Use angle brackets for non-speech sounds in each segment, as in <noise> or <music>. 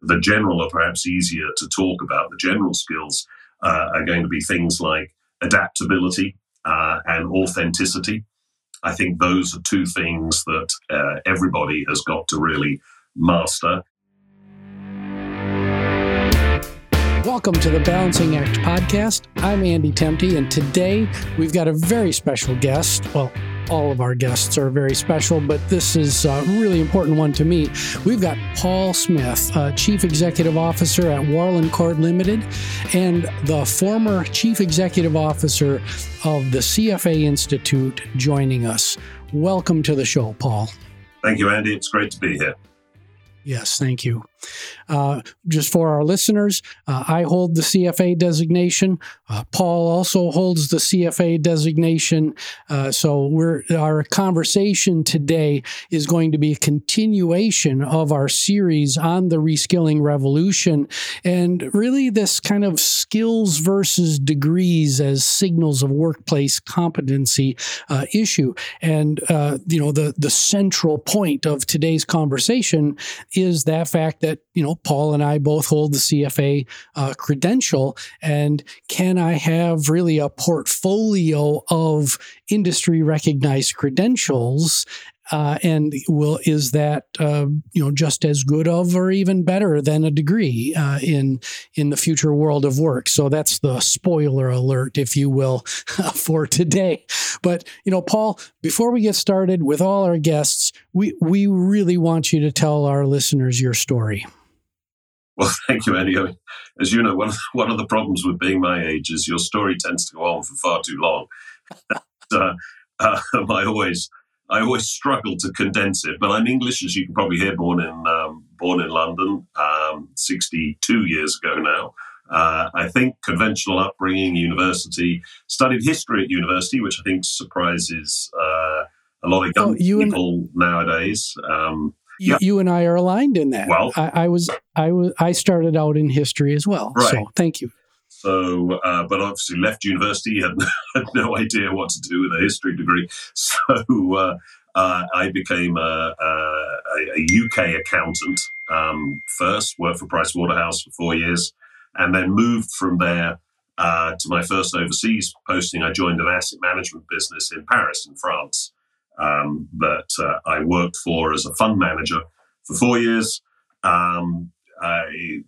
The general are perhaps easier to talk about. The general skills uh, are going to be things like adaptability uh, and authenticity. I think those are two things that uh, everybody has got to really master. Welcome to the Balancing Act podcast. I'm Andy Temte, and today we've got a very special guest. Well, all of our guests are very special, but this is a really important one to me. We've got Paul Smith, uh, Chief Executive Officer at Warland Court Limited, and the former Chief Executive Officer of the CFA Institute joining us. Welcome to the show, Paul. Thank you, Andy. It's great to be here. Yes, thank you. Uh, just for our listeners, uh, I hold the CFA designation. Uh, Paul also holds the CFA designation. Uh, so our conversation today is going to be a continuation of our series on the reskilling revolution, and really this kind of skills versus degrees as signals of workplace competency uh, issue. And uh, you know the the central point of today's conversation is that fact that you know Paul and I both hold the CFA uh, credential, and can I have really a portfolio of industry recognized credentials uh, and will is that uh, you know just as good of or even better than a degree uh, in in the future world of work? So that's the spoiler alert, if you will, <laughs> for today. But you know, Paul, before we get started with all our guests, we we really want you to tell our listeners your story. Well, <laughs> thank you, Andy. I mean, as you know, one of, the, one of the problems with being my age is your story tends to go on for far too long. <laughs> uh, I always I always struggle to condense it, but I'm English, as you can probably hear, born in um, born in London, um, 62 years ago now. Uh, I think conventional upbringing, university, studied history at university, which I think surprises uh, a lot of young oh, people and, nowadays. Um, you, yeah. you, and I are aligned in that. Well, I, I, was I was I started out in history as well. Right. So thank you. So, uh, but obviously left university, had, <laughs> had no idea what to do with a history degree. <laughs> So uh, uh, I became a, a, a UK accountant um, first, worked for Price Waterhouse for four years, and then moved from there uh, to my first overseas posting. I joined an asset management business in Paris, in France, um, that uh, I worked for as a fund manager for four years. Um, I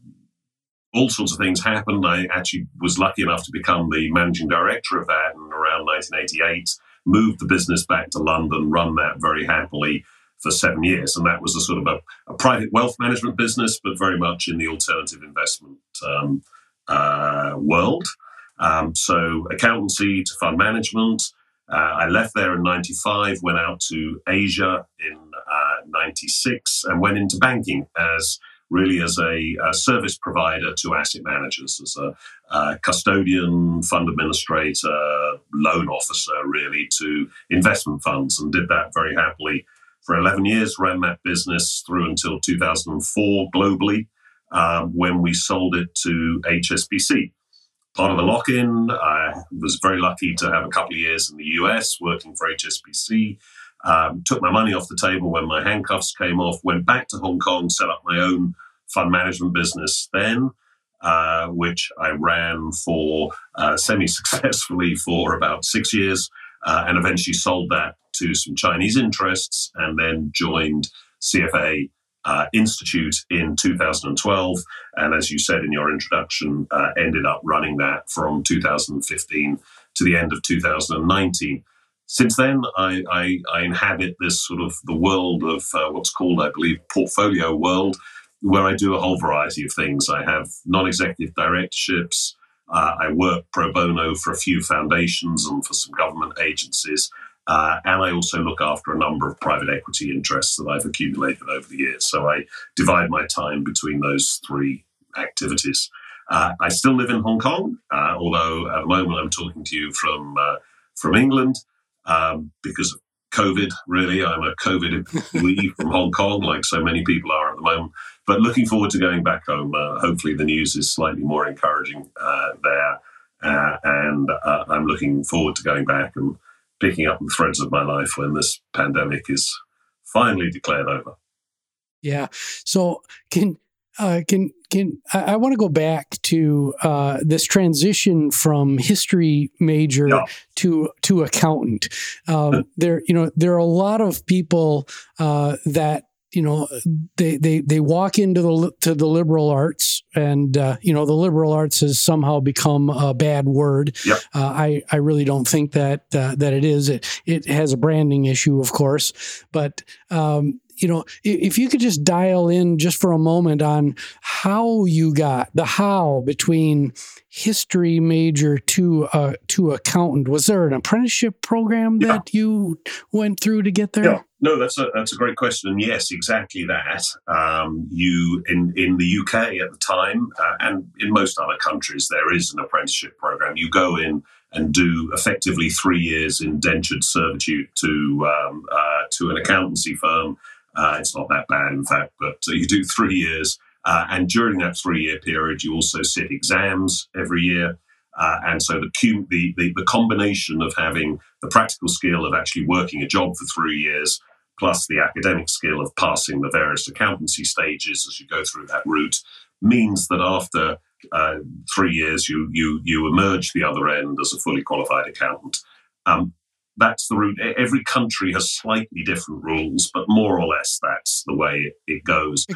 all sorts of things happened. I actually was lucky enough to become the managing director of that in around 1988, moved the business back to London, run that very happily for seven years. And that was a sort of a, a private wealth management business, but very much in the alternative investment um, uh, world. Um, so accountancy to fund management. Uh, I left there in 95, went out to Asia in uh, 96, and went into banking as really as a, a, service provider to asset managers, as a, a, custodian, fund administrator, loan officer, really to investment funds, and did that very happily for 11 years. Ran that business through until 2004 globally, um, when we sold it to HSBC. Part of the lock in, I was very lucky to have a couple of years in the US working for HSBC. Um, took my money off the table when my handcuffs came off, went back to Hong Kong, set up my own fund management business then, uh, which I ran for uh, semi successfully <laughs> for about six years, uh, and eventually sold that to some Chinese interests and then joined CFA. Uh, Institute in 2012, and as you said in your introduction, uh, ended up running that from 2015 to the end of 2019 since then, I, I, I, inhabit this sort of the world of uh, what's called, I believe, portfolio world, where I do a whole variety of things. I have non executive directorships. Uh, I work pro bono for a few foundations and for some government agencies. Uh, and I also look after a number of private equity interests that I've accumulated over the years. So I divide my time between those three activities. Uh, I still live in Hong Kong, uh, although at the moment I'm talking to you from uh, from England um, because of COVID, really. I'm a COVID employee <laughs> from Hong Kong, like so many people are at the moment. But looking forward to going back home. Uh, hopefully, the news is slightly more encouraging uh, there. Uh, and uh, I'm looking forward to going back and picking up the threads of my life when this pandemic is finally declared over. Yeah. So, can uh, can can I, I want to go back to uh, this transition from history major yeah. to to accountant. Um, there, you know, there are a lot of people uh, that you know they they they walk into the to the liberal arts and uh, you know the liberal arts has somehow become a bad word yep. uh, i i really don't think that uh, that it is it it has a branding issue of course but um, you know, if you could just dial in just for a moment on how you got the how between history major to uh, to accountant. Was there an apprenticeship program yeah. that you went through to get there? Yeah. No, that's a that's a great question. And yes, exactly that. Um, you in in the UK at the time, uh, and in most other countries, there is an apprenticeship program. You go in and do effectively three years indentured servitude to um, uh, to an accountancy firm uh, it's not that bad, in fact, but uh, you do three years. Uh, and during that three year period, you also sit exams every year. Uh, and so the, the, the, the, combination of having the practical skill of actually working a job for three years, plus the academic skill of passing the various accountancy stages as you go through that route, means that after uh, three years, you, you, you emerge the other end as a fully qualified accountant. Um, that's the route. Every country has slightly different rules, but more or less that's the way it goes.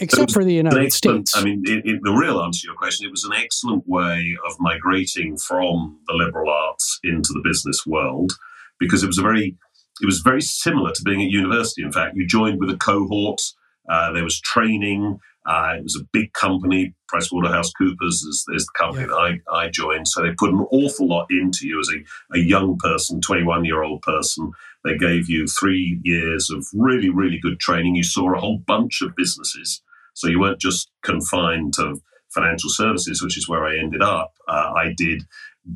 Except for the United States. I mean, it, it, the real answer to your question, it was an excellent way of migrating from the liberal arts into the business world because it was a very, it was very similar to being at university. In fact, you joined with a cohort. Uh, there was training. Uh, it was a big company. PricewaterhouseCoopers is, is the company yeah. that I, I joined. So they put an awful lot into you as a, a young person, 21 year old person. They gave you three years of really, really good training. You saw a whole bunch of businesses. So you weren't just confined to financial services, which is where I ended up. Uh, I did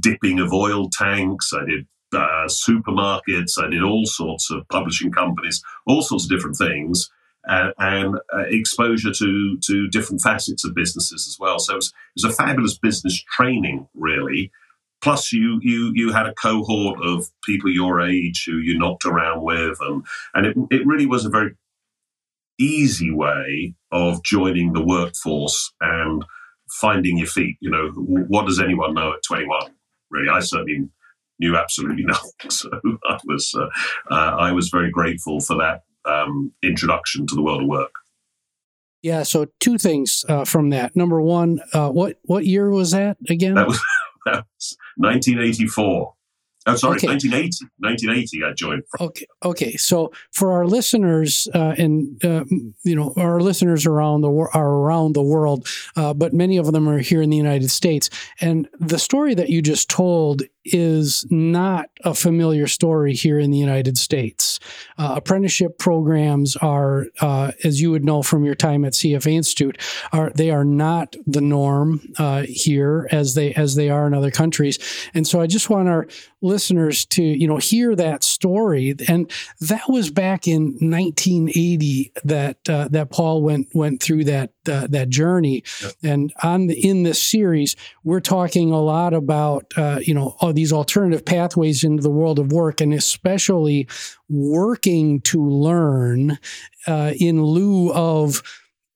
dipping of oil tanks. I did uh, supermarkets. I did all sorts of publishing companies, all sorts of different things uh, and uh, exposure to to different facets of businesses as well. So it was, it was a fabulous business training, really. Plus, you you you had a cohort of people your age who you knocked around with, and and it it really was a very easy way of joining the workforce and finding your feet. You know, what does anyone know at 21? Really, I certainly knew absolutely <laughs> nothing. So I was uh, uh, I was very grateful for that um, introduction to the world of work. Yeah. So two things uh, from that. Number one, uh, what what year was that again? That was, <laughs> that was 1984. Oh, sorry, okay. 1980. 1980, I joined. Okay, okay. So for our listeners, uh, and uh, you know, our listeners around the are around the world, uh, but many of them are here in the United States. And the story that you just told is not a familiar story here in the United States. Uh, apprenticeship programs are, uh, as you would know from your time at CFA Institute, are they are not the norm uh, here as they as they are in other countries. And so I just want our listeners to you know hear that story. And that was back in 1980 that uh, that Paul went went through that uh, that journey. And on the, in this series, we're talking a lot about uh, you know these alternative pathways into the world of work, and especially working to learn uh, in lieu of.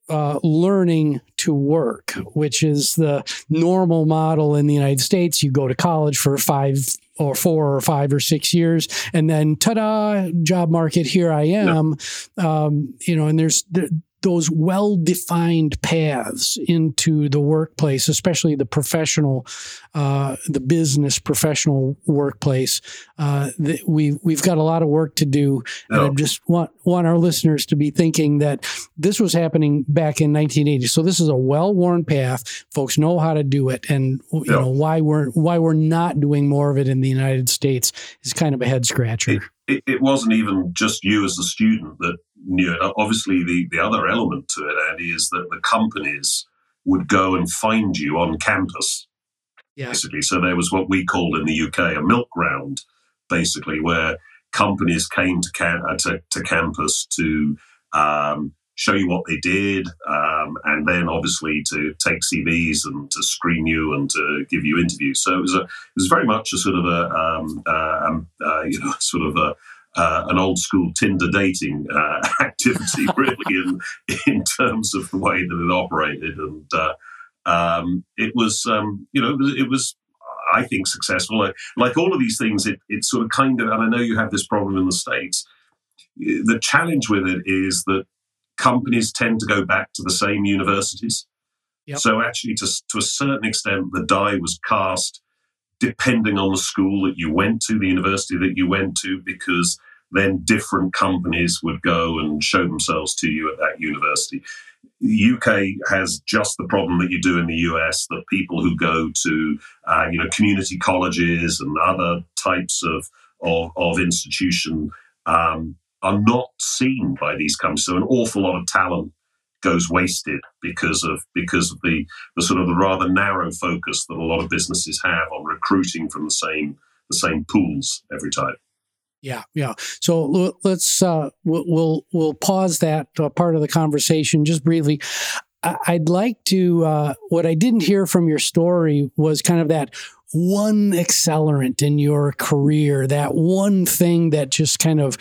Uh, learning to work, which is the normal model in the United States. You go to college for five or four or five or six years, and then ta-da, job market, here I am. Um, you know, and there's there, those well defined paths into the workplace, especially the professional, uh, the business professional workplace. Uh, we we've got a lot of work to do, and I just want want our listeners to be thinking that this was happening back in 1980. So this is a well worn path. Folks know how to do it, and you know why we're why we're not doing more of it in the United States is kind of a head scratcher. It, it, wasn't even just you as a student that knew it. Obviously, the, the other element to it, Andy, is that the companies would go and find you on campus. Yeah. Basically, so there was what we called in the UK a milk round, basically, where companies came to cam- uh, to, to, campus to um, show you what they did, um, and then obviously to take CVs and to screen you and to give you interviews. So it was a it was very much a sort of a um, uh, um, uh, you know <laughs> sort of a uh, an old school Tinder dating uh, <laughs> activity, <laughs> really, in in terms of the way that it operated, and uh, um, it was, um, you know, it was, it was, I think, successful. Like, like all of these things, it it sort of kind of, and I know you have this problem in the states. The challenge with it is that companies tend to go back to the same universities. Yep. So actually, to to a certain extent, the die was cast depending on the school that you went to, the university that you went to, because then different companies would go and show themselves to you at that university. The UK has just the problem that you do in the US that people who go to, uh, you know, community colleges and other types of of, of institution um, are not seen by these companies. So an awful lot of talent goes wasted because of because of the the sort of the rather narrow focus that a lot of businesses have on recruiting from the same the same pools every time. Yeah, yeah. So let's uh, we'll we'll pause that uh, part of the conversation just briefly. I'd like to. Uh, what I didn't hear from your story was kind of that one accelerant in your career, that one thing that just kind of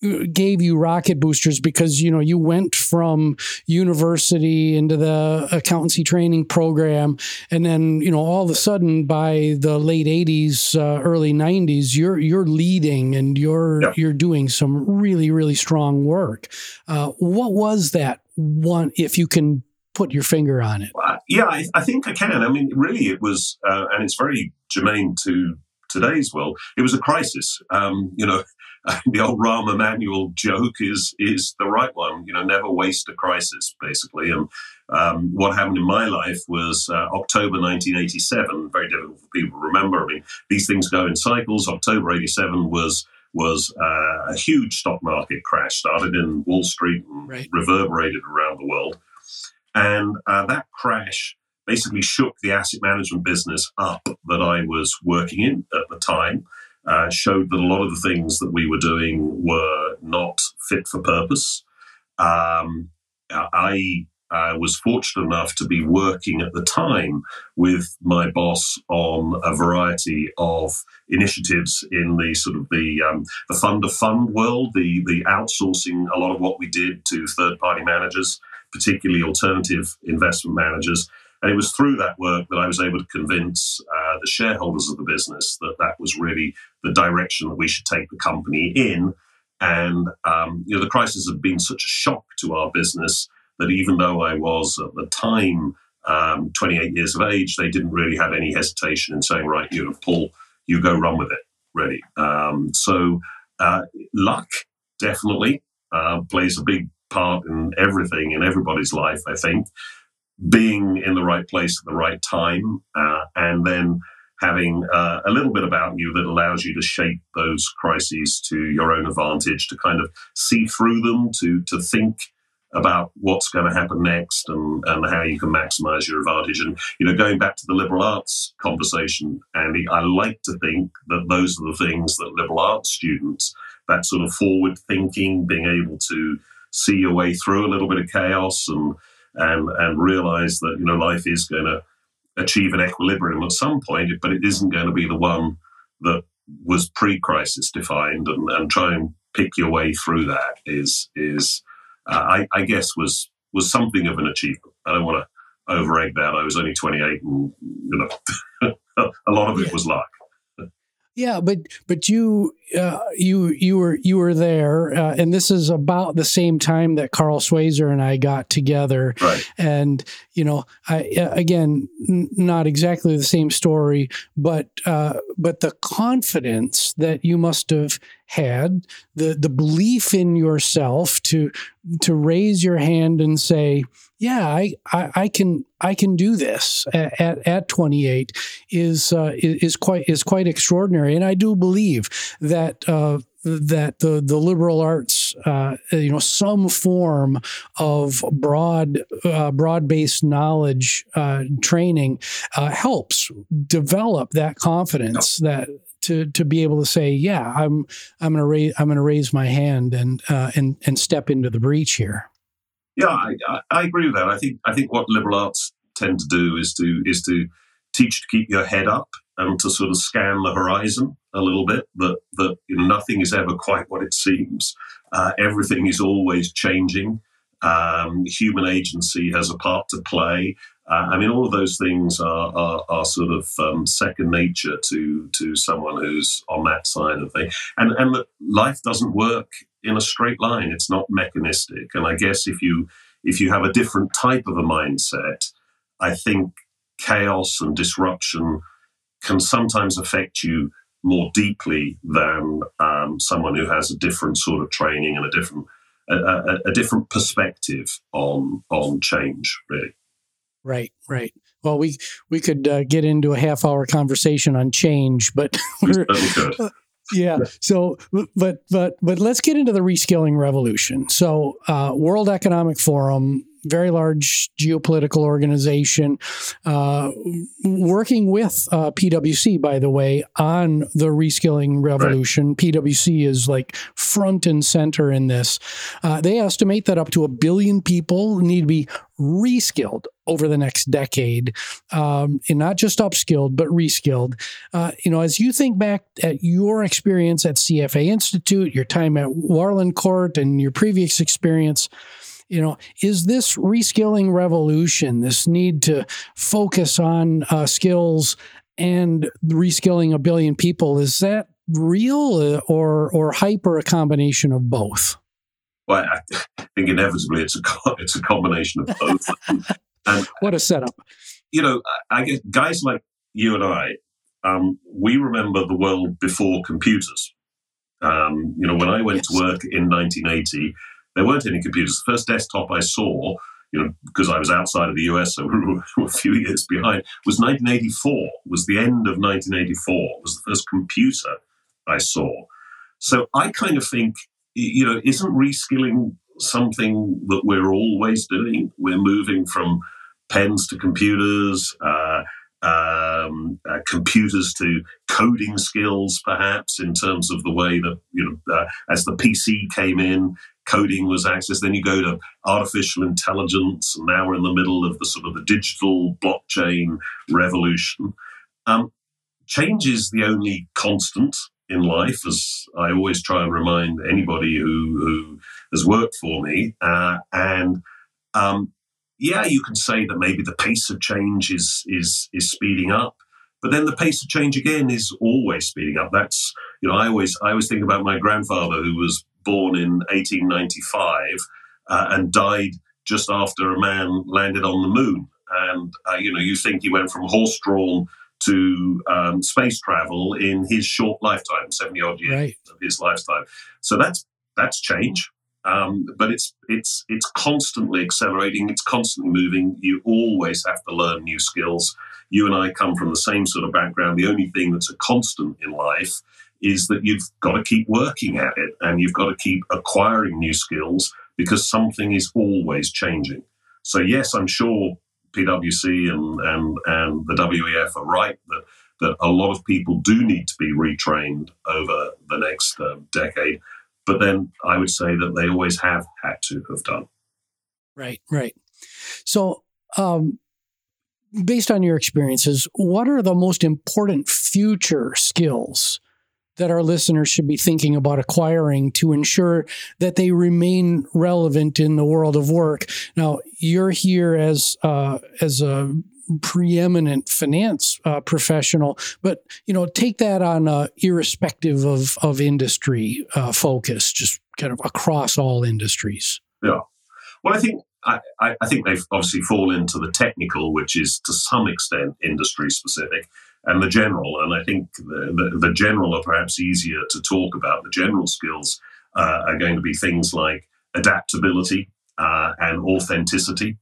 gave you rocket boosters because you know you went from university into the accountancy training program. And then you know all of a sudden by the late 80s uh, early 90s you're you're leading and you're yeah. you're doing some really really strong work. Uh, what was that one if you can put your finger on it? Uh, yeah I, I, think i can. I mean really it was uh, and it's very germane to today's world. It was a crisis. Um, you know <laughs> the old Rahm Emanuel joke is is the right one. You know, never waste a crisis, basically. And um, what happened in my life was uh, October 1987. Very difficult for people to remember. I mean, these things go in cycles. October 87 was was uh, a huge stock market crash. Started in Wall Street and right. reverberated around the world. And uh, that crash basically shook the asset management business up that I was working in at the time uh, showed that a lot of the things that we were doing were not fit for purpose. Um, I uh, was fortunate enough to be working at the time with my boss on a variety of initiatives in the sort of the um, the fund of fund world, the the outsourcing a lot of what we did to third party managers, particularly alternative investment managers, and it was through that work that I was able to convince uh, the shareholders of the business that that was really the direction that we should take the company in. And um, you know, the crisis had been such a shock to our business that even though I was at the time um, 28 years of age, they didn't really have any hesitation in saying, "Right, you know, Paul, you go run with it." Ready. Um, so uh, luck definitely uh, plays a big part in everything in everybody's life. I think being in the right place at the right time, uh, and then having uh, a little bit about you that allows you to shape those crises to your own advantage, to kind of see through them, to to think about what's going to happen next and, and how you can maximize your advantage. And, you know, going back to the liberal arts conversation, Andy, I like to think that those are the things that liberal arts students, that sort of forward thinking, being able to see your way through a little bit of chaos and and and realize that you know life is going to achieve an equilibrium at some point, but it isn't going to be the one that was pre-crisis defined, and, and try and pick your way through that is is uh, I, I, guess was was something of an achievement. I don't want to overegg that. I was only 28, and you know, <laughs> a lot of it yeah. was luck. Yeah, but but you uh, you you were you were there, uh, and this is about the same time that Carl Schweser and I got together. Right. And you know, I again, n- not exactly the same story, but uh, but the confidence that you must have had, the the belief in yourself to to raise your hand and say, yeah, I, I, I, can I can do this at, at, at 28 is uh, is quite is quite extraordinary, and I do believe that uh, that the the liberal arts, uh, you know, some form of broad uh, broad based knowledge uh, training uh, helps develop that confidence that to to be able to say, yeah, I'm I'm going to raise I'm going to raise my hand and and and step into the breach here. Yeah, I, I, agree with that. I think I think what liberal arts tend to do is to is to teach to keep your head up and to sort of scan the horizon a little bit that that you know, nothing is ever quite what it seems. Uh, everything is always changing. Um, human agency has a part to play. Uh, I mean, all of those things are, are, are sort of um, second nature to to someone who's on that side of things. And and life doesn't work in a straight line. It's not mechanistic. And I guess if you if you have a different type of a mindset, I think chaos and disruption can sometimes affect you more deeply than um, someone who has a different sort of training and a different a, a, a different perspective on on change. Really. Right, right. Well, we we could uh, get into a half hour conversation on change, but <laughs> we're, yeah. So, but but but let's get into the reskilling revolution. So, uh, World Economic Forum very large geopolitical organization, uh, working with uh, PwC, by the way, on the reskilling revolution. Right. PwC is like front and center in this. Uh, they estimate that up to a billion people need to be reskilled over the next decade, um, and not just upskilled, but reskilled. Uh, you know, as you think back at your experience at CFA Institute, your time at Warlen Court, and your previous experience, you know, is this reskilling revolution, this need to focus on uh, skills and reskilling a billion people, is that real uh, or or hype or a combination of both? Well, I think inevitably it's a it's a combination of both. <laughs> and what a setup! You know, I guess guys like you and I, um, we remember the world before computers. Um, you know, when I went yes. to work in 1980, there weren't any computers. The first desktop I saw, you know, because I was outside of the US, so <laughs> we were a few years behind, was 1984. Was the end of 1984. Was the first computer I saw. So I kind of think, you know, isn't reskilling something that we're always doing? We're moving from pens to computers. Uh, um, uh, computers to coding skills, perhaps in terms of the way that you know, uh, as the PC came in, coding was accessed. Then you go to artificial intelligence, and now we're in the middle of the sort of the digital blockchain revolution. Um, change is the only constant in life, as I always try and remind anybody who, who has worked for me. Uh, and um, yeah, you can say that maybe the pace of change is is is speeding up, but then the pace of change again is always speeding up. That's you know I always I always think about my grandfather who was born in 1895 uh, and died just after a man landed on the moon. And, uh, you know, you think he went from horse drawn to um, space travel in his short lifetime, 70 odd years right. of his lifetime. So that's that's change. Um, but it's it's it's constantly accelerating. It's constantly moving. You always have to learn new skills. You and I come from the same sort of background. The only thing that's a constant in life is that you've got to keep working at it and you've got to keep acquiring new skills because something is always changing. So, yes, I'm sure PwC and, and, and the WEF are right that, that a lot of people do need to be retrained over the next uh, decade. But then I would say that they always have had to have done. Right, right. So, um, based on your experiences, what are the most important future skills that our listeners should be thinking about acquiring to ensure that they remain relevant in the world of work. Now, you're here as uh, as a preeminent finance uh, professional, but you know, take that on uh, irrespective of of industry uh, focus, just kind of across all industries. Yeah, well, I think I, I, think they obviously fall into the technical, which is to some extent industry specific and the general. And I think the, the, the general are perhaps easier to talk about. The general skills uh, are going to be things like adaptability uh, and authenticity.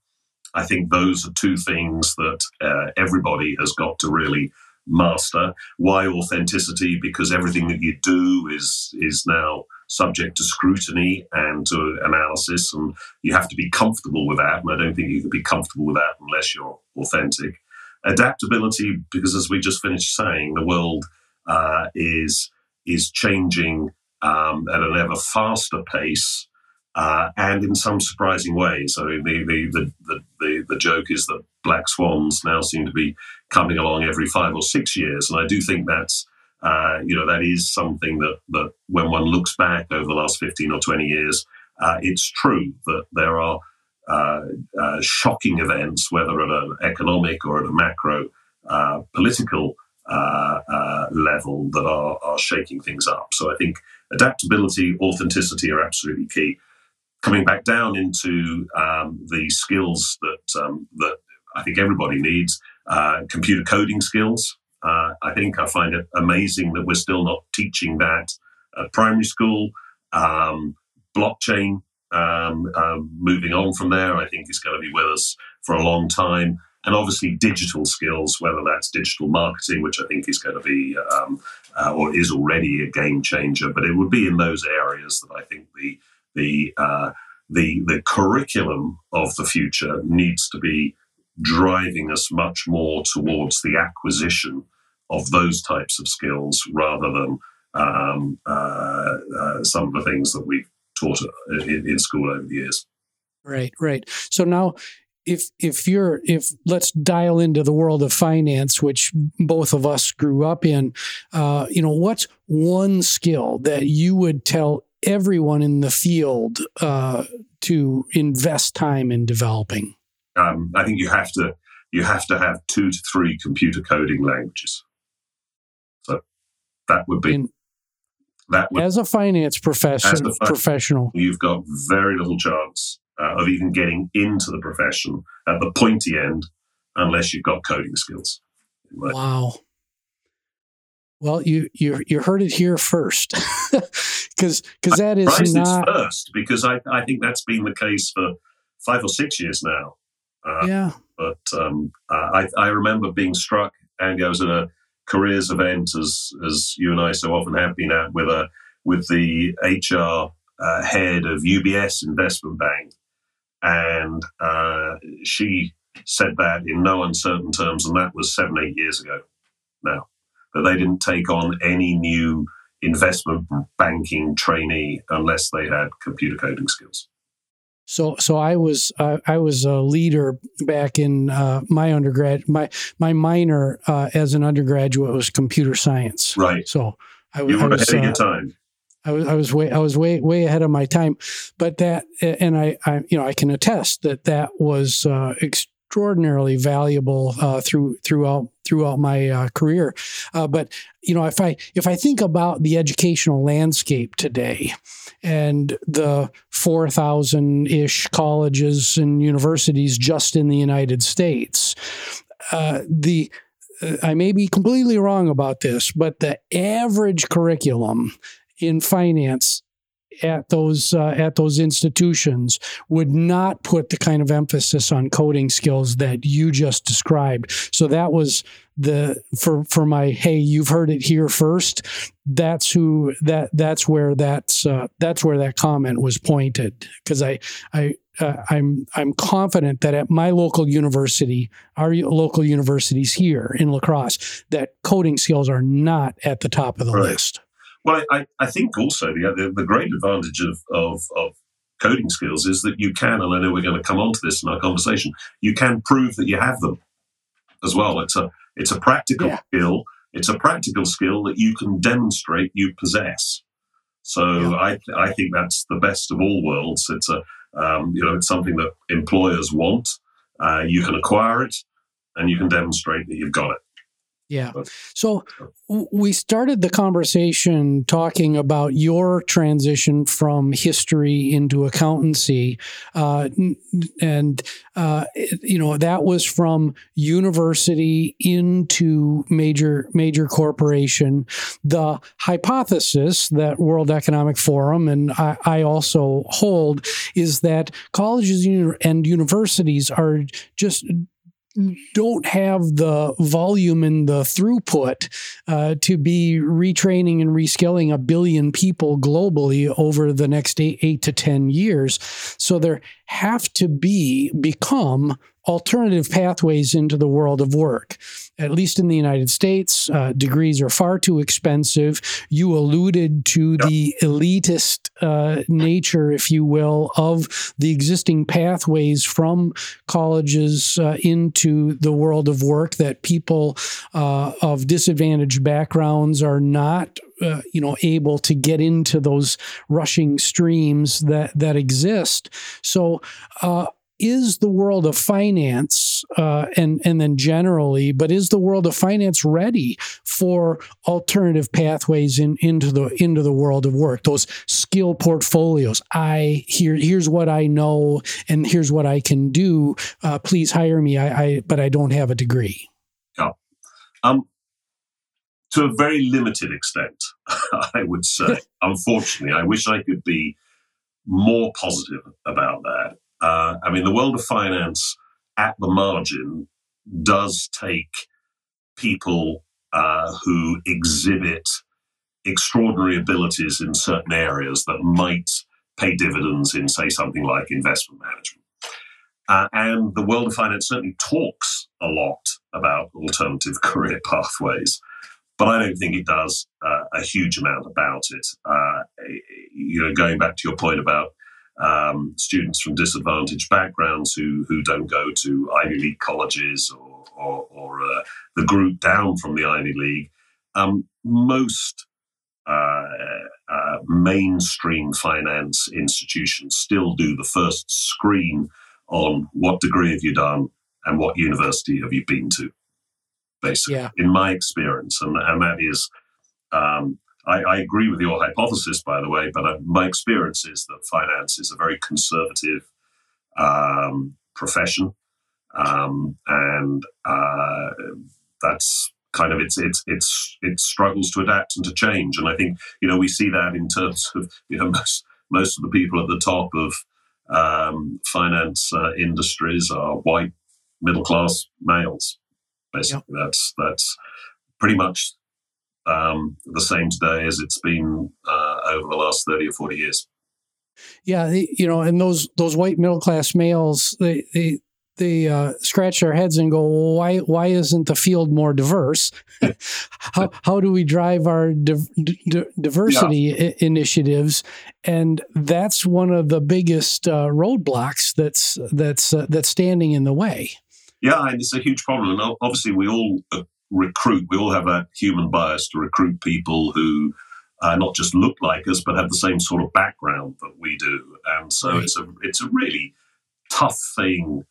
I think those are two things that uh, everybody has got to really master. Why authenticity? Because everything that you do is is now subject to scrutiny and to analysis, and you have to be comfortable with that. And I don't think you can be comfortable with that unless you're authentic. Adaptability, because as we just finished saying, the world uh, is is changing um, at an ever faster pace. Uh, and in some surprising ways. I mean, the, the, the, the, the joke is that black swans now seem to be coming along every five or six years. And I do think that's uh, you know, that is something that, that when one looks back over the last 15 or 20 years, uh, it's true that there are uh, uh shocking events, whether at an economic or at a macro uh, political uh, level, that are, are shaking things up. So I think adaptability, authenticity are absolutely key. Coming back down into um, the skills that um, that I think everybody needs, computer coding skills. Uh, I think I find it amazing that we're still not teaching that at primary school. Um, blockchain, um, um, moving on from there, I think is going to be with us for a long time. And obviously, digital skills, whether that's digital marketing, which I think is going to be um, uh, or is already a game changer, but it would be in those areas that I think the the uh, the the curriculum of the future needs to be driving us much more towards the acquisition of those types of skills rather than um, uh, uh, some of the things that we've taught in, in school over the years. Right, right. So now if if you're if let's dial into the world of finance which both of us grew up in uh, you know what's one skill that you would tell everyone in the field uh, to invest time in developing um, i think you have to you have to have two to three computer coding languages So that would be In, that would, as a finance profession, a professional. You've got very little chance uh, of even getting into the profession at the pointy end unless you've got coding skills. Right? Wow. Well, you you you heard it here first, <laughs> because because that is not first because I I think that's been the case for five or six years now. Uh, yeah. But um, I I remember being struck, and I was at a careers event, as as you and I so often have been at, with a with the HR uh, head of UBS Investment Bank, and uh, she said that in no uncertain terms, and that was seven eight years ago now that they didn't take on any new investment banking trainee unless they had computer coding skills. So, so I was uh, I was a leader back in uh, my undergrad. My my minor uh, as an undergraduate was computer science. Right. So I, you were I was, ahead of your uh, time. I was I was way I was way way ahead of my time, but that and I, I you know I can attest that that was uh, extraordinarily valuable uh, through throughout throughout my uh, career. Uh, but you know, if I if I think about the educational landscape today and the four thousand ish colleges and universities just in the United States, uh, the uh, I may be completely wrong about this, but the average curriculum in finance at those uh, at those institutions would not put the kind of emphasis on coding skills that you just described. So that was the for for my hey, you've heard it here first. That's who that that's where that's uh, that's where that comment was pointed because I I uh, I'm I'm confident that at my local university, our local universities here in La Crosse, that coding skills are not at the top of the right. list. Well, I, I think also the, the, the great advantage of, of, of coding skills is that you can, and I know we're going to come on to this in our conversation, you can prove that you have them as well. It's a it's a practical yeah. skill. It's a practical skill that you can demonstrate you possess. So yeah. I I think that's the best of all worlds. It's a um, you know it's something that employers want. Uh, you can acquire it, and you can demonstrate that you've got it. Yeah. So we started the conversation talking about your transition from history into accountancy. Uh, and, uh, you know, that was from university into major, major corporation. The hypothesis that World Economic Forum and I, I also hold is that colleges and universities are just don't have the volume and the throughput uh, to be retraining and reskilling a billion people globally over the next eight, eight to 10 years. So there have to be, become alternative pathways into the world of work. At least in the United States, uh, degrees are far too expensive. You alluded to yep. the elitist uh, nature, if you will, of the existing pathways from colleges uh, into the world of work that people uh, of disadvantaged backgrounds are not uh, you know able to get into those rushing streams that that exist so uh, is the world of finance uh, and and then generally, but is the world of finance ready for alternative pathways in, into the into the world of work? Those skill portfolios. I here here's what I know, and here's what I can do. Uh, please hire me. I, I but I don't have a degree. Yeah. Um, to a very limited extent, <laughs> I would say. <laughs> Unfortunately, I wish I could be more positive about that. Uh, I mean, the world of finance at the margin does take people uh, who exhibit extraordinary abilities in certain areas that might pay dividends in, say, something like investment management. Uh, and the world of finance certainly talks a lot about alternative <laughs> career pathways, but I don't think it does uh, a huge amount about it. Uh, you know, going back to your point about um, students from disadvantaged backgrounds who who don't go to Ivy League colleges or or, or uh, the group down from the Ivy League. Um, most uh, uh, mainstream finance institutions still do the first screen on what degree have you done and what university have you been to, basically, yeah. in my experience. And, and that is um, I, I, agree with your hypothesis, by the way, but uh, my experience is that finance is a very conservative um, profession, um, and uh, that's kind of its its its it struggles to adapt and to change. And I think you know we see that in terms of you know <laughs> most most of the people at the top of um, finance uh, industries are white middle class males. Basically, yep. that's that's pretty much um, the same today as it's been uh, over the last 30 or 40 years. Yeah, you know, and those those white middle class males, they they they uh, scratch their heads and go, well, "Why why isn't the field more diverse? <laughs> how how do we drive our di- di- diversity yeah. I- initiatives?" And that's one of the biggest uh, roadblocks that's that's uh, that's standing in the way. Yeah, and it's a huge problem. And obviously, we all uh, recruit. We all have that human bias to recruit people who uh, not just look like us, but have the same sort of background that we do. And so it's a it's a really tough thing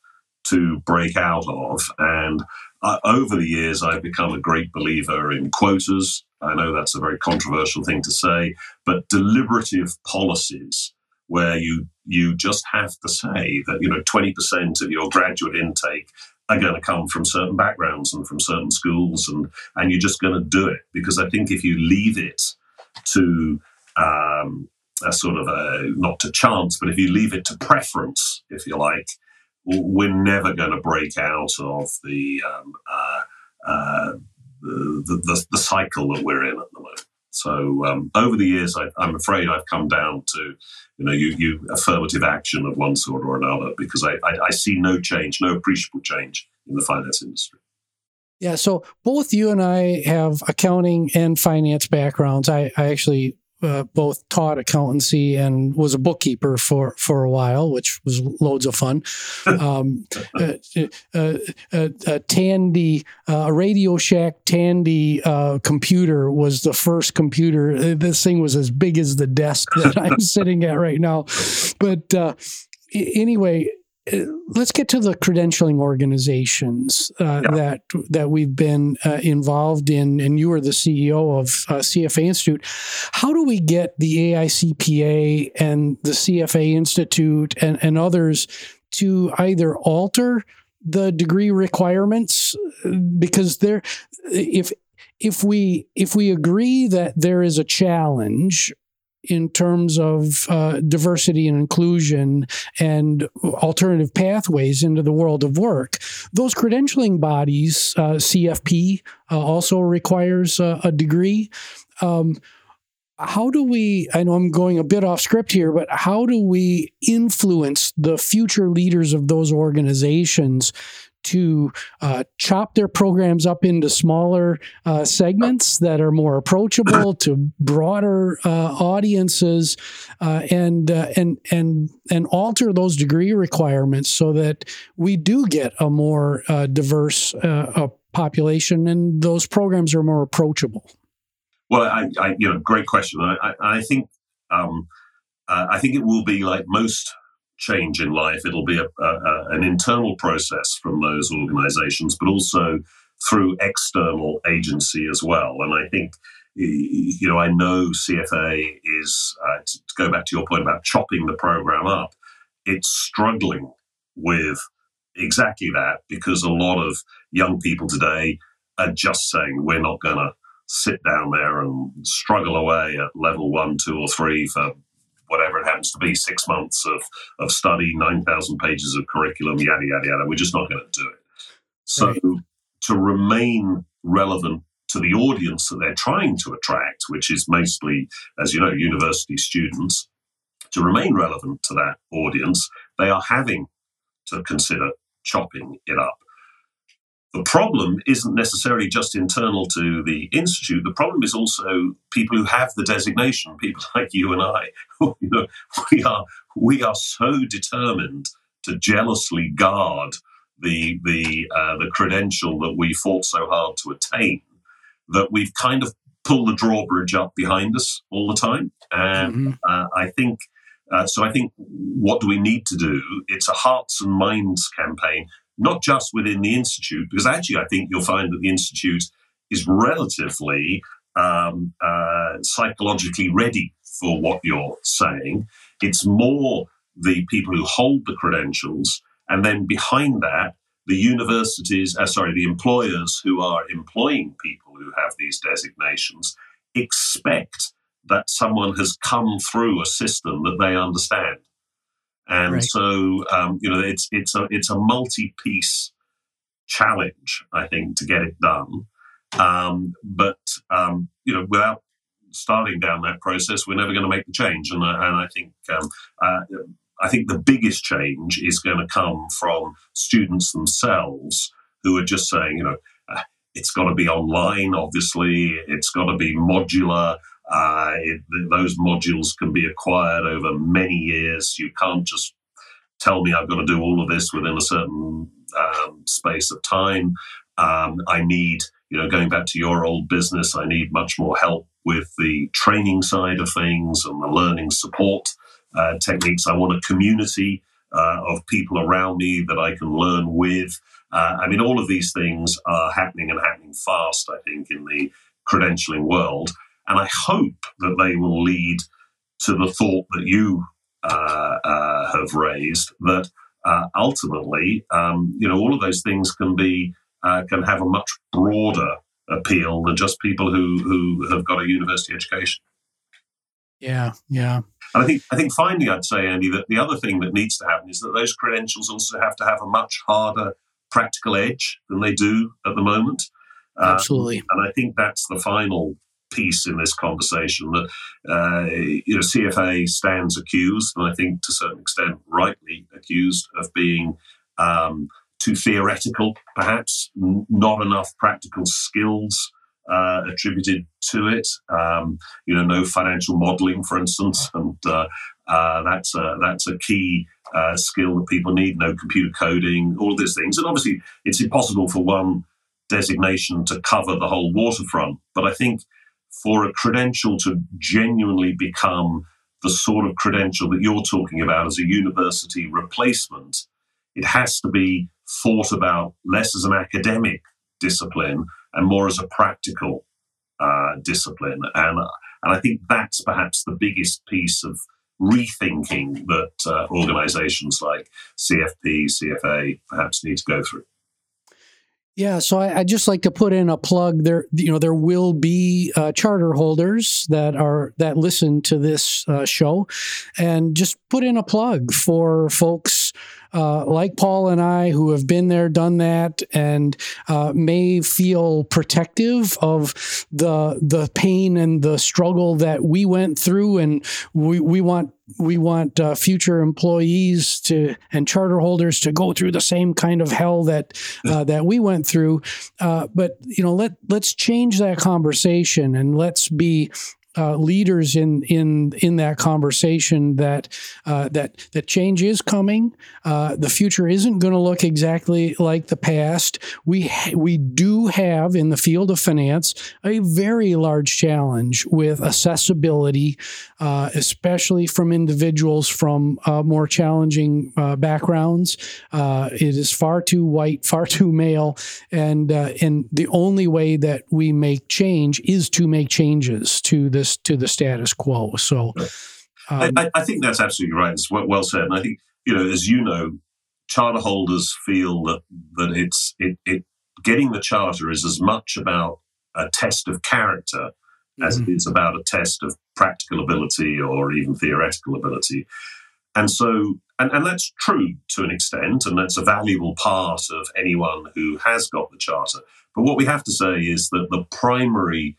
to break out of. And uh, over the years, I've become a great believer in quotas. I know that's a very controversial thing to say, but deliberative policies where you you just have to say that you know 20% of your graduate intake are going to come from certain backgrounds and from certain schools, and and you're just going to do it because I think if you leave it to um, a sort of a not to chance, but if you leave it to preference, if you like, we're never going to break out of the, um, uh, uh, the, the, the cycle that we're in at the moment. So um, over the years, I, am afraid I've come down to, you know, you, you affirmative action of one sort or another because I, I, I see no change, no appreciable change in the finance industry. Yeah, so both you and I have accounting and finance backgrounds. I, I actually uh, both taught accountancy and was a bookkeeper for, for a while, which was loads of fun. <laughs> Um, uh, uh, uh, uh Tandy, uh, a Radio Shack Tandy computer was the first computer. This thing was as big as the desk that I'm <laughs> sitting at right now. But anyway, let's get to the credentialing organizations uh, yeah. that that we've been uh, involved in, and you are the CEO of uh, CFA Institute. How do we get the AICPA and the CFA Institute and, and others to either alter the degree requirements because there, if if we if we agree that there is a challenge in terms of uh, diversity and inclusion and alternative pathways into the world of work. Those credentialing bodies, uh, CFP, uh, also requires a degree. Um, how do we i know i'm going a bit off script here but how do we influence the future leaders of those organizations to uh, chop their programs up into smaller uh, segments that are more approachable to broader uh, audiences, uh, and uh, and and and alter those degree requirements so that we do get a more uh, diverse population, and those programs are more approachable. Well, I, I you know, great question. I, I, I think um, I think it will be like most change in life. It'll be a, a, an internal process from those organizations, but also through external agency as well. And I think, you know, I know CFA is, uh, to go back to your point about chopping the program up, it's struggling with exactly that because a lot of young people today are just saying, we're not going to sit down there and struggle away at level one, two, or three for whatever it happens to be, six months of, of study, 9,000 pages of curriculum, yada, yada, yada. We're just not going to do it. So right. to remain relevant to the audience that they're trying to attract, which is mostly, as you know, university students, to remain relevant to that audience, they are having to consider chopping it up. The problem isn't necessarily just internal to the institute. The problem is also people who have the designation, people <laughs> like you and I. <laughs> you know, we are we are so determined to jealously guard the the uh, the credential that we fought so hard to attain that we've kind of pulled the drawbridge up behind us all the time. And mm-hmm. uh, I think uh, so. I think what do we need to do? It's a hearts and minds campaign not just within the Institute, because actually I think you'll find that the Institute is relatively um, uh, psychologically ready for what you're saying. It's more the people who hold the credentials, and then behind that, the universities, uh, sorry, the employers who are employing people who have these designations expect that someone has come through a system that they understand. And right. so, um, you know, it's it's a it's a multi-piece challenge, I think, to get it done. Um, but um, you know, without starting down that process, we're never going to make the change. And, and I think um, uh, I think the biggest change is going to come from students themselves who are just saying, you know, uh, it's got to be online. Obviously, it's got to be modular. Uh, it, those modules can be acquired over many years. You can't just tell me I've got to do all of this within a certain um, space of time. Um, I need, you know, going back to your old business, I need much more help with the training side of things and the learning support uh, techniques. I want a community uh, of people around me that I can learn with. Uh, I mean, all of these things are happening and happening fast, I think, in the credentialing world. And I hope that they will lead to the thought that you uh, uh, have raised that uh, ultimately, um, you know, all of those things can be uh, can have a much broader appeal than just people who who have got a university education. Yeah, yeah. And I think I think finally, I'd say, Andy, that the other thing that needs to happen is that those credentials also have to have a much harder practical edge than they do at the moment. Absolutely. Um, and I think that's the final piece in this conversation that uh, you know CFA stands accused, and I think to a certain extent rightly accused of being um, too theoretical, perhaps n- not enough practical skills uh, attributed to it. Um, you know, no financial modelling, for instance, and uh, uh, that's a, that's a key uh, skill that people need. No computer coding, all of these things, and obviously it's impossible for one designation to cover the whole waterfront. But I think for a credential to genuinely become the sort of credential that you're talking about as a university replacement, it has to be thought about less as an academic discipline and more as a practical uh, discipline. And, and I think that's perhaps the biggest piece of rethinking that uh, organizations like CFP, CFA perhaps need to go through. Yeah, so I, I just like to put in a plug. There, you know, there will be uh, charter holders that are that listen to this uh, show, and just put in a plug for folks uh, like Paul and I, who have been there, done that, and uh, may feel protective of the the pain and the struggle that we went through, and we we want we want uh, future employees to and charter holders to go through the same kind of hell that uh, that we went through. Uh, but you know, let let's change that conversation and let's be uh, leaders in in in that conversation that uh, that that change is coming. Uh, the future isn't going to look exactly like the past. We we do have in the field of finance a very large challenge with accessibility, uh, especially from individuals from uh, more challenging uh, backgrounds. it is far too white, <laughs> far too male, and and the only way that we make change is to make changes to this to the status quo. So, um, I, I, think that's absolutely right. It's well said, and I think you know, as you know, charter holders feel that that it's it, it getting the charter is as much about a test of character as mm-hmm. it is about a test of practical ability or even theoretical ability. And so, and, and that's true to an extent, and that's a valuable part of anyone who has got the charter. But what we have to say is that the primary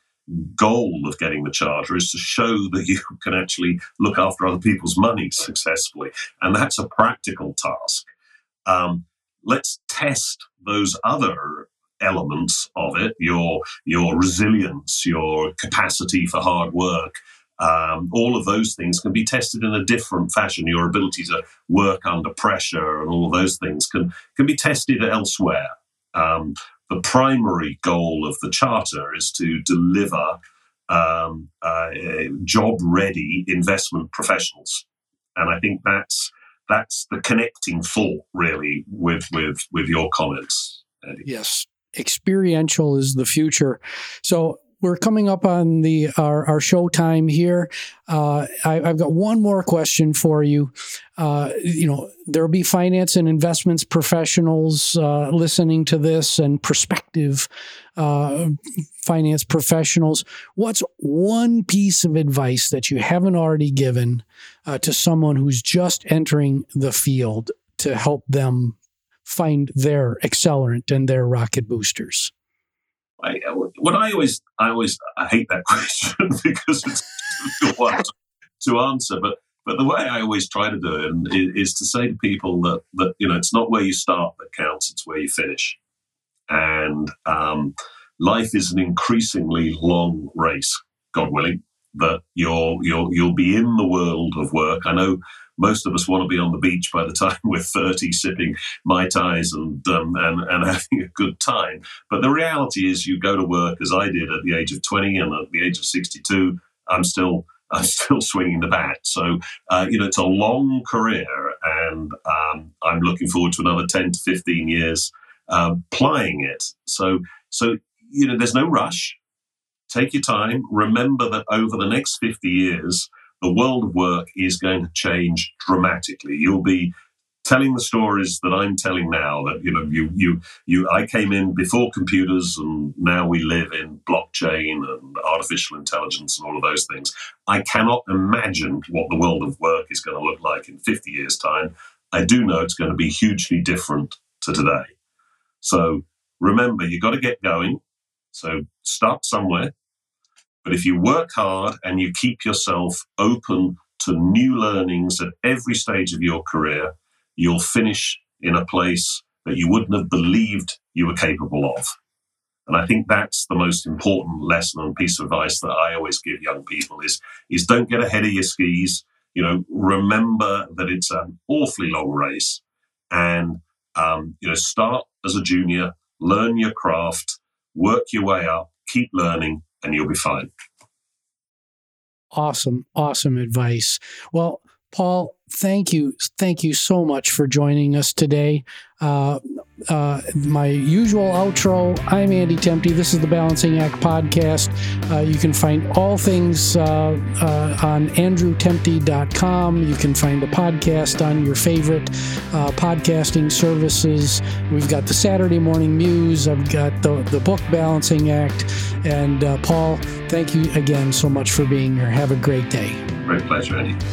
goal of getting the charter is to show <laughs> that you can actually look after other people's money successfully. And that's a practical task. Um, let's test those other elements of it your your resilience your capacity for hard work um, all of those things can be tested in a different fashion your ability to work under pressure and all those things can can be tested elsewhere um, the primary goal of the charter is to deliver um, uh, job ready investment professionals. And I think that's that's the connecting thought really with with with your comments. Andy. Yes, experiential is the future. So we're coming up on the our, our show time here. Uh, I, have got one more question for you. Uh, you know, there'll be finance and investments professionals uh, listening to this, and prospective uh, finance professionals. What's one piece of advice that you haven't already given uh, to someone who's just entering the field to help them find their accelerant and their rocket boosters? I, what I always, I always, I hate that <laughs> question because it's one to answer. But but the way I always try to do it is, to say to people that that you know it's not where you start that counts; it's where you finish. And um, life is an increasingly long race, God willing. That you'll you'll you'll be in the world of work. I know most of us want to be on the beach by the time <laughs> we're 30, sipping Mai Tais and, um, and, and having a good time. But the reality is, you go to work as I did at the age of 20 and at the age of 62, I'm still. <laughs> I'm still swinging the bat. So, uh, you know, it's a long career, and um, I'm looking forward to another 10 to 15 years um, plying it. So, so you know, there's no rush. Take your time. Remember that over the next 50 years, the world of work is going to change dramatically. You'll be telling the stories that I'm telling now that you know you you you I came in before computers and now we live in blockchain and artificial intelligence and all of those things. I cannot imagine what the world of work is going to look like in 50 years time. I do know it's going to be hugely different to today. So remember you've got to get going. So start somewhere but if you work hard and you keep yourself open to new learnings at every stage of your career, you'll finish in a place that you wouldn't have believed you were capable of. And I think that's the most important lesson and piece of advice that I always give young people is, is don't get ahead of your skis. You know, remember that it's an awfully long race and, um, you know, start as a junior, learn your craft, work your way up, keep learning, and you'll be fine. Awesome, awesome advice. Well, Paul, thank you, thank you so much for joining us today. Uh, uh, my usual outro. I'm Andy Temte. This is the Balancing Act podcast. Uh, you can find all things uh, uh, on andrewtemte.com. You can find the podcast on your favorite uh, podcasting services. We've got the Saturday Morning Muse. I've got the, the book Balancing Act. And Paul, thank you again so much for being here. Have a great day. Great pleasure, Andy.